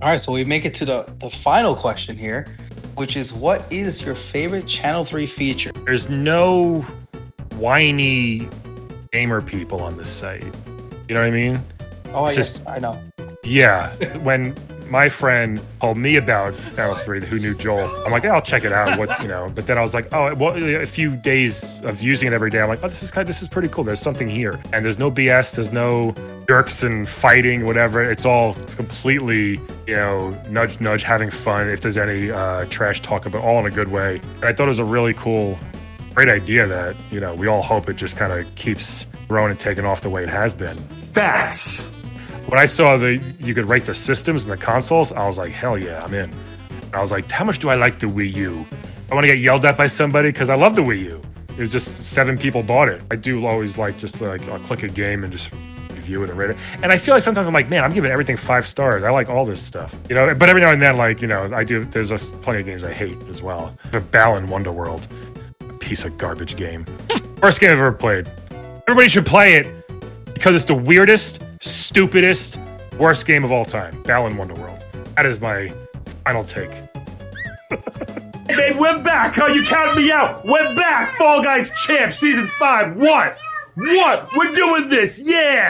All right, so we make it to the, the final question here, which is what is your favorite Channel 3 feature? There's no whiny gamer people on this site. You know what I mean? Oh, I just- I know. Yeah. when my friend told me about 3, who knew Joel, I'm like, yeah, I'll check it out. What's, you know, but then I was like, oh, well, a few days of using it every day, I'm like, oh, this is kind this is pretty cool. There's something here. And there's no BS, there's no jerks and fighting, whatever. It's all completely, you know, nudge, nudge, having fun. If there's any uh, trash talk, but all in a good way. And I thought it was a really cool, great idea that, you know, we all hope it just kind of keeps growing and taking off the way it has been Facts. When I saw the you could rate the systems and the consoles, I was like, hell yeah, I'm in. I was like, how much do I like the Wii U? I want to get yelled at by somebody because I love the Wii U. It was just seven people bought it. I do always like just like I'll click a game and just review it and rate it. And I feel like sometimes I'm like, man, I'm giving everything five stars. I like all this stuff, you know. But every now and then, like you know, I do. There's a, plenty of games I hate as well. The Balan Wonderworld, a piece of garbage game. Worst game I've ever played. Everybody should play it because it's the weirdest, stupidest, worst game of all time. Balan Wonderworld. That is my final take. Babe, we're back. Huh? You counted me out. We're back. Fall Guys Champ Season 5. What? What? We're doing this. Yeah.